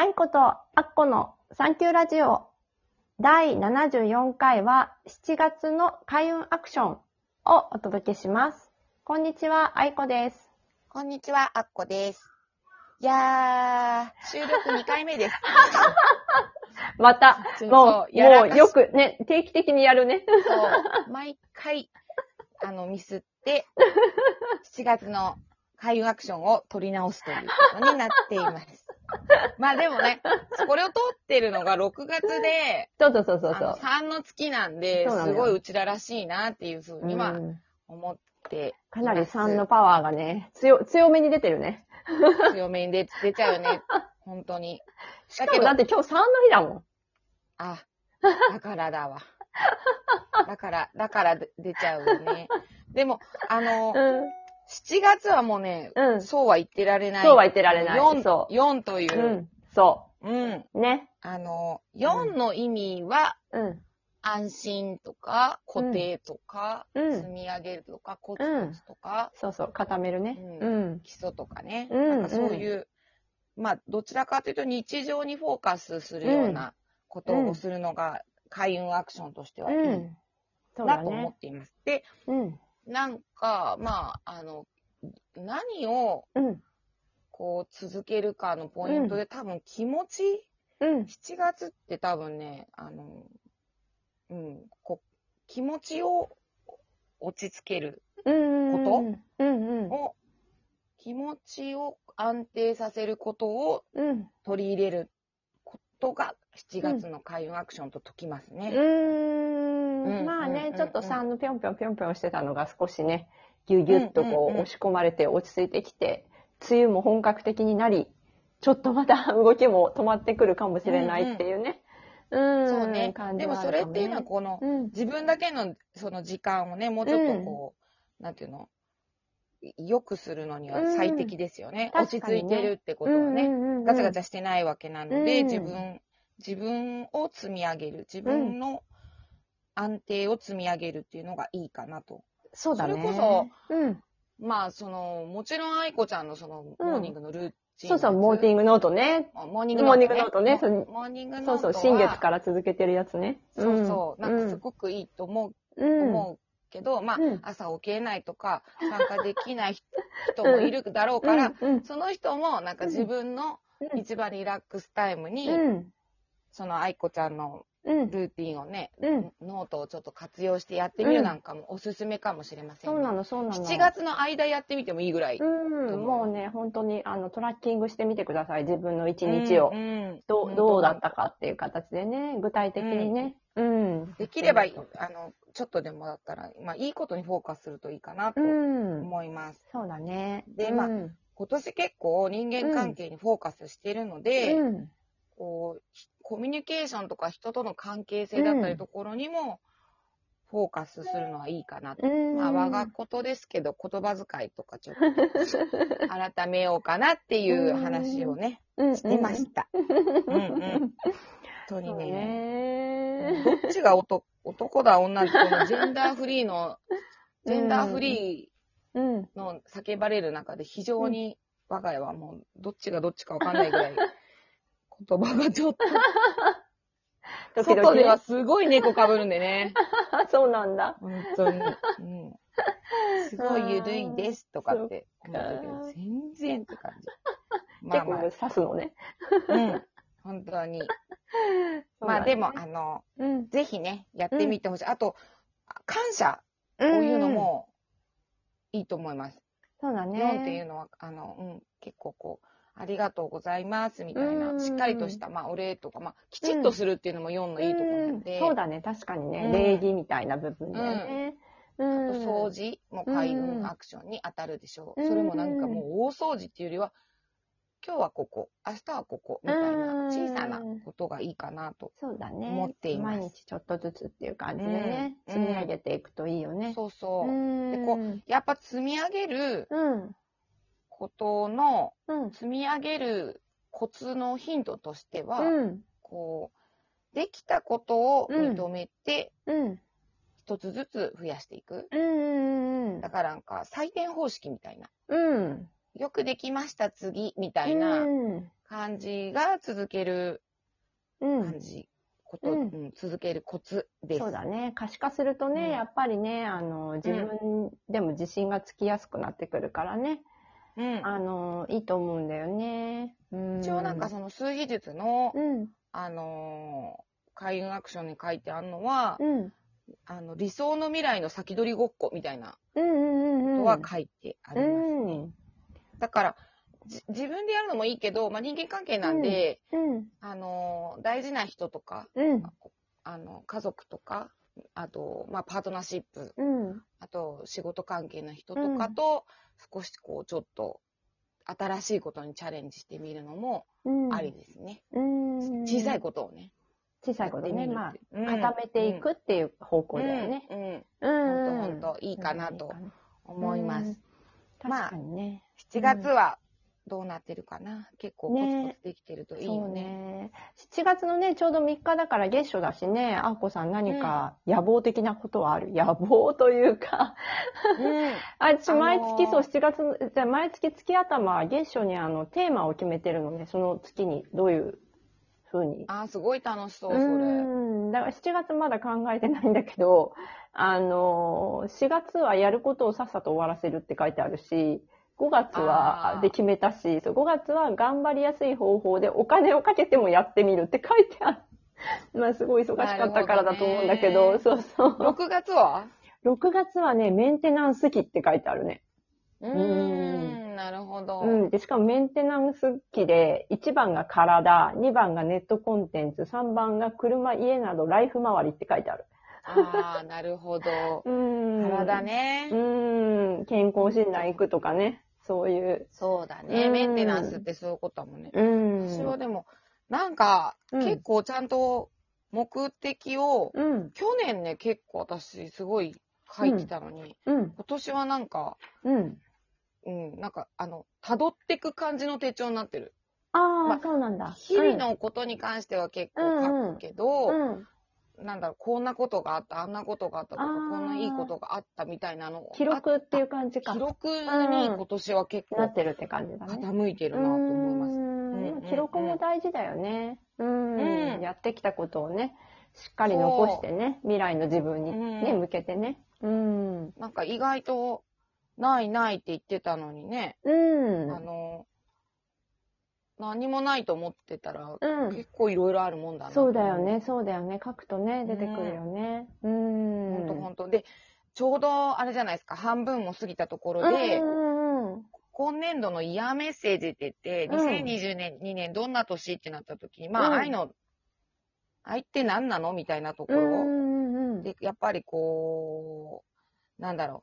愛子とアッコのサンキューラジオ第74回は7月の開運アクションをお届けします。こんにちは、愛子です。こんにちは、あっこです。いやー、収録2回目です。また、もう、もうよくね、定期的にやるね。そう、毎回、あの、ミスって、7月の開運アクションを取り直すということになっています。まあでもね、これを撮ってるのが6月で、そうそうそうそうそう。3の月なんで、そうなのよすごいうちららしいなっていうふうにはうん思ってかなり3ののパワーがね、強、強めに出てるね。強めに出出ちゃうよね。本当に。しかもだって今日3の日だもん。あ、だからだわ。だから、だからで出ちゃうよね。でも、あの、うん。7月はもうね、うんそうは言ってられない。そうは言ってられない4、そう4というう、ん。そうん。う。ね。あの、4の意味は、うん。安心とか、固定とか、うん積み上げるとか、コツコツとか、そうそう。固めるね。ううん。基礎とかね。うんなんかそういう、まあ、どちらかというと日常にフォーカスするようなことをするのが、開運アクションとしてはいいうん。そうだなと思っね。ています。で、うん。なんか、まあ、あの、何をうん。こう続けるかのポイントで、多分気持ち、うん。7月って多分ね、あの、うん、こう気持ちを落ち着ける、うん。ことうんうん。を、気持ちを安定させることをうん。取り入れることが7月の開運アクションと解きますね。うちょっと3のぴょんぴょんぴょんぴょんしてたのが少しね、ぎゅぎゅっとこうんうんうんう押し込まれて落ち着いてきて、梅雨も本格的になり、ちょっとまた動きも止まってくるかもしれないっていうね。うん。そうね。感じでもそれっていうのはこの、うん。自分だけのその時間をね、もうちょっとこう、なんていうの、良くするのには最適ですよね。うん落ち着いてるってことはね、ガチャガチャしてないわけなので、うん自分、自分を積み上げる、自分の安定を積み上げるっていうのがいいかなと。そうだね。それこそ、うん。まあ、その、もちろん愛子ちゃんのその、モーニングのルーチン。そうそう、モーティングノートね。グ。モーニングノートねモーニングノートは。そうそう、新月から続けてるやつね。そうそう。なんかすく、ごくいいと思ううん。思うけど、まあ、うん朝起きれないとか、参加できない人もいるだろうから、うん、うんその人もなんか自分のうん一番リラックスタイムに、うん。その愛子ちゃんのうん。ルーティンをね、うん。ノートをちょっと活用してやってみるうんなんかもおすすめかもしれません、そうなの、そうなの。7月の間やってみてもいいぐらい。うん、もうね、本当に、あの、トラッキングしてみてください。自分の一日をうん。うんどう、どうだったかっていう形でね、具体的にね。うん。できれば、あの、ちょっとでもだったら、まあ、いいことにフォーカスするといいかなとうん。思います。そうだね。でまあうん今年結構人間関係にフォーカスしてるので、うん。こう、ひコミュニケーションとか人との関係性だったりところにも、フォーカスするのはいいかなと。うん。まあ、我がことですけど、言葉遣いとかちょっと 改めようかなっていう話をね、うん、してました。うんうん。本当にね、ね。どっちが男男だ女だこのジェンダーフリーの、ジェンダーフリうん。ーの叫ばれる中で非常に我が家はもうどっちがどっちかわかんないぐらい言葉がちょっと時々 外ではすごい猫かぶるんでね。そうなんだ。本当に。うん。すごい緩いですとかって思ったけど、全然って感じ。まあまあ、結構刺すのね。うん。本当に。まあでも、あの、うん。ぜひね、やってみてほしい。あと、感謝を言うのもいいと思います。そうだね。4っていうのは、あの、うん、結構こう、ありがとうございますみたいな、うんしっかりとした、まあ、お礼とか、まあ、きちっとするっていうのも4のいいところなんで、うんそうだね、確かにね。うん礼儀みたいな部分でね。うん。掃除も開運アクションに当たるでしょう。うんそれもなんかもう大掃除っていうよりは、今日はここ、明日はここ、みたいなうん小さなことがいいかなと。思っています毎日ちょっとずつっていう感じでね、うん積み上げていくといいよね。そうそう。うん。でこやっぱ積み上げるうん。ことの、うん。積み上げるコツのヒントとしては、うん。こう、できたことを認めて、うん。一つずつ増やしていく。うん。だからなんか採点方式みたいな。うん。よくできました次みたいなうん感じが続けるうん感。じ、こと、ううんん続けるコツです。そうだね。可視化するとね、うんやっぱりね、あの、自分でも自信がつきやすくなってくるからね。うん。あの、いいと思うんだよね。うん一応なんかその数秘術の、うん。あのー開運アクションに書いてあるのは、うん。あの、理想の未来の先取りごっこみたいなうんうんうんうん。ことは書いてありますね。うん。だから、じ自分でやるのもいいけど、まあ、人間関係なんで、うん。あのー大事な人とか、うん。あの、家族とか、あと、まあ、パートナーシップ、うん。あと、仕事関係の人とかと、少しこう、ちょっと、新しいことにチャレンジしてみるのもうん。ありですね。うん。小さいことをね。小さいことね、まあ、うん固めていくっていう方向だよね。うん。うん。うん。ほんとほんといいかなと思います。うん。まあ確かにね。7月はどうなってるかな結構コツねコツできてるといいそうよね。ね。7月のね、ちょうど3日だから月初だしね、あっこさん何か野望的なことはある、野望というか、うん。あ、私あのー毎月、そう、7月の、じゃあ毎月月頭、月初にあの、テーマを決めてるので、その月にどういう風に。あー、すごい楽しそう、それ。うん。だから7月まだ考えてないんだけど、あのー、4月はやることをさっさと終わらせるって書いてあるし、5月はで決めたし、そう5月は頑張りやすい方法でお金をかけてもやってみるって書いてある。まあすごい忙しかったからだと思うんだけど、なるそうそう。6月は？6月はね、メンテナンス期って書いてあるね。うーん、なるほど。うん。で、しかもメンテナンス期で、1番が体、2番がネットコンテンツ、3番が車、家などライフ周りって書いてある。ああ、なるほど。うん。体ね。うん。健康診断行くとかね。そういう。そうだね。うんメンテナンスってそういうことだもんね。うん。私はでも、なんか、うん結構ちゃんと目的を、うん。去年ね、結構私すごい書いてたのに、うん。今年はなんか、うん。うん、なんか、あの、辿ってく感じの手帳になってる。ああ、まあそうなんだ。日々のことに関しては結構書くけど、うん。うん。なんだろう、こんなことがあった、あんなことがあったとか、こんないいことがあったみたいなのを記録っていう感じか。記録に今年は結構なってるって感じだね。傾いてるなと思います。うんうん記録も大事だよね。うん。うんやってきたことをね、しっかり残してね、未来の自分にね、うん向けてね。うん。なんか意外と、ないないって言ってたのにね、うん。あの、何もないと思ってたら、うん。結構いろいろあるもんだな。そうだよ。ね、そうだよね。書くとね、出てくるよね。うん。ほんとほんと。で、ちょうどあれじゃないですか、半分も過ぎたところで、うんうん今年度のイヤーメッセージって言って、うん2020年、2年どんな年ってなった時に、まあ、うん愛の、愛って何なのみたいなとこうん。うろ、んうんうん。で、やっぱりこう、なんだろ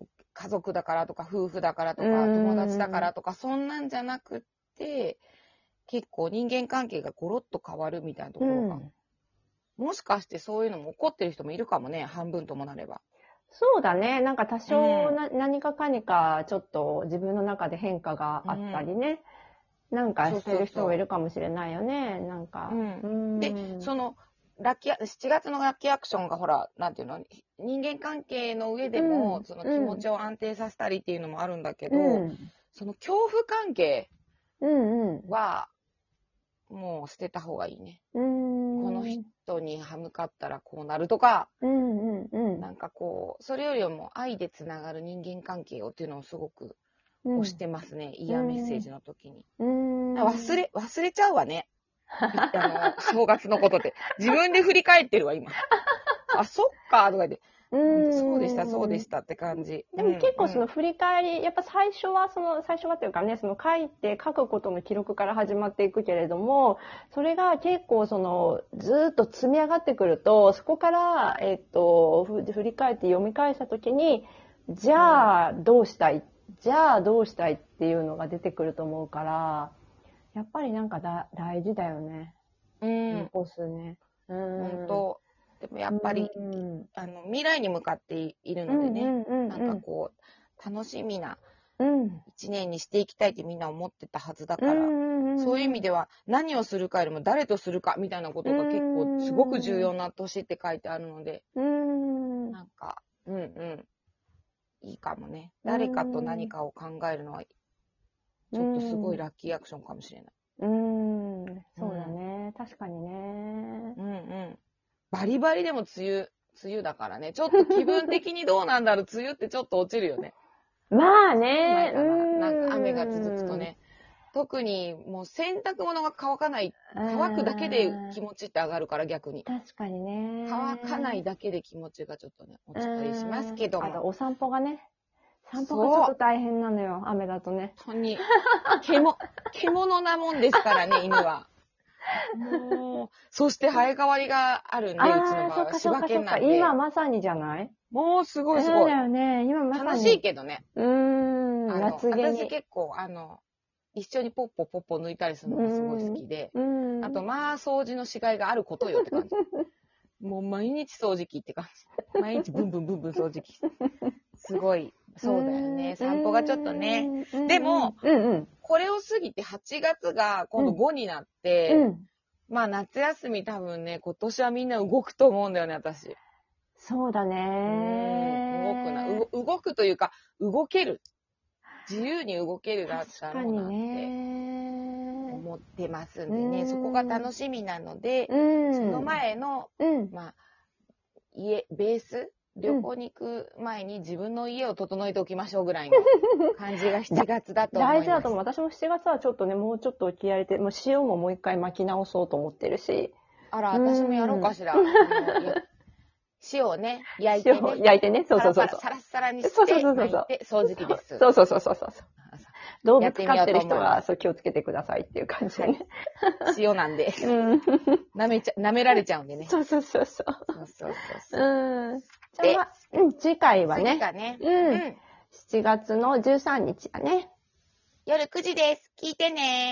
う、家族だからとか、夫婦だからとか、うん友達だからとか、そんなんじゃなくって、結構人間関係がゴロッと変わるみたいなところが、もしかしてそういうのも起こってる人もいるかもね、半分ともなれば。そうだね。なんか多少うんな、何かかにかちょっと自分の中で変化があったりね。なんかしてる人もいるかもしれないよね。なんか。うんうんで、その、ラッキーア、7月のラッキーアクションがほら、なんていうの、人間関係の上でも、うんその気持ちを安定させたりっていうのもあるんだけど、うん。その恐怖関係うんうん。は、もう捨てた方がいいね。うん。この人に歯向かったらこうなるとか、うんうんうん。なんかこう、それよりも愛でつながる人間関係をっていうのをすごくうん推してますね。イヤーメッセージの時に。うん。忘れ、忘れちゃうわね。あの、正月のことって。自分で振り返ってるわ、今。あ、そっか、とか言って。うん。そうでした、そうでしたって感じ。でも結構そのうん振り返り、やっぱ最初はその、最初はっていうかね、その書いて書くことの記録から始まっていくけれども、それが結構その、ずーっと積み上がってくると、そこから、えっと、ふ振り返って読み返したときに、じゃあどうしたい、じゃあどうしたいっていうのが出てくると思うから、やっぱりなんかだ大事だよね。うん。残すね。うん。本当でもやっぱり、うん、あの、未来に向かっているうんのでね、うんうんうん、なんかこう、楽しみなうん、一年にしていきたいってみんな思ってたはずだから、うんそういう意味では何をするかよりも誰とするかみたいなことが結構すごく重要な年って書いてあるので、うん。なんか、うんうん。いいかもね。誰かと何かを考えるのは、ちょっとすごいラッキーアクションかもしれない。うーん。そうだね。確かにね。うんうん。バリバリでも梅雨、梅雨だからね。ちょっと気分的にどうなんだろう。梅雨ってちょっと落ちるよね。まあ前ね。かな。うんか雨が続くとね。。特にもう洗濯物が乾かない。乾くだけで気持ちって上がるから逆に。確かにね。乾かないだけで気持ちがちょっとね、落ちたりしますけども。うんあとお散歩がね。散歩がちょっと大変なのよ。雨だとね。本当に、獣、獣なもんですからね、犬は。もう、そして生え変わりがあるんで、うちの場合は柴。犬なんで。今まさにじゃない？もうすごいすそうごいだ。よね。今まさに。楽しいけどね。うーん。あの夏毛私に。結構、あの、一緒にポッポポッポ抜いたりするのがすごい好きで。うん。あと、まあ、掃除のしがいがあることよって感じ。もう毎日掃除機って感じ。毎日ブンブンブンブン掃除機。すごい。そうだよね。散歩がちょっとね。うん。でもうんうん。これを過ぎて8月が今度5になって、うん。まあ夏休み多分ね、今年はみんな動くと思うんだよね、私。そうだうんね。動くな。動くというか、動ける。自由に動けるだったろうなってね。思ってますんでね、うんそこが楽しみなので、うん。その前の、うん。まあ、家、ベース旅行に行く前に自分の家を整えておきましょうぐらいの感じが7月だと思います。大事だと思う。私も7月はちょっとね、もうちょっと気合い入れて、もう塩ももう一回巻き直そうと思ってるし。あら、私もやろうかしら。塩をね、焼いて塩をね。焼いてね。そうそうそうそう。サラサラにして、そうそうそうそう掃除機です。そうそうそうそうそう。動物飼ってる人は、そう気をつけてくださいっていう感じでね。塩なんで、うん。舐めちゃ、舐められちゃうんでね。そうそうそうそう。そうそうそうそう。うん。じゃあ、うん、次回はね、次がね、うんうん。7月の13日だね。夜9時です。聞いてね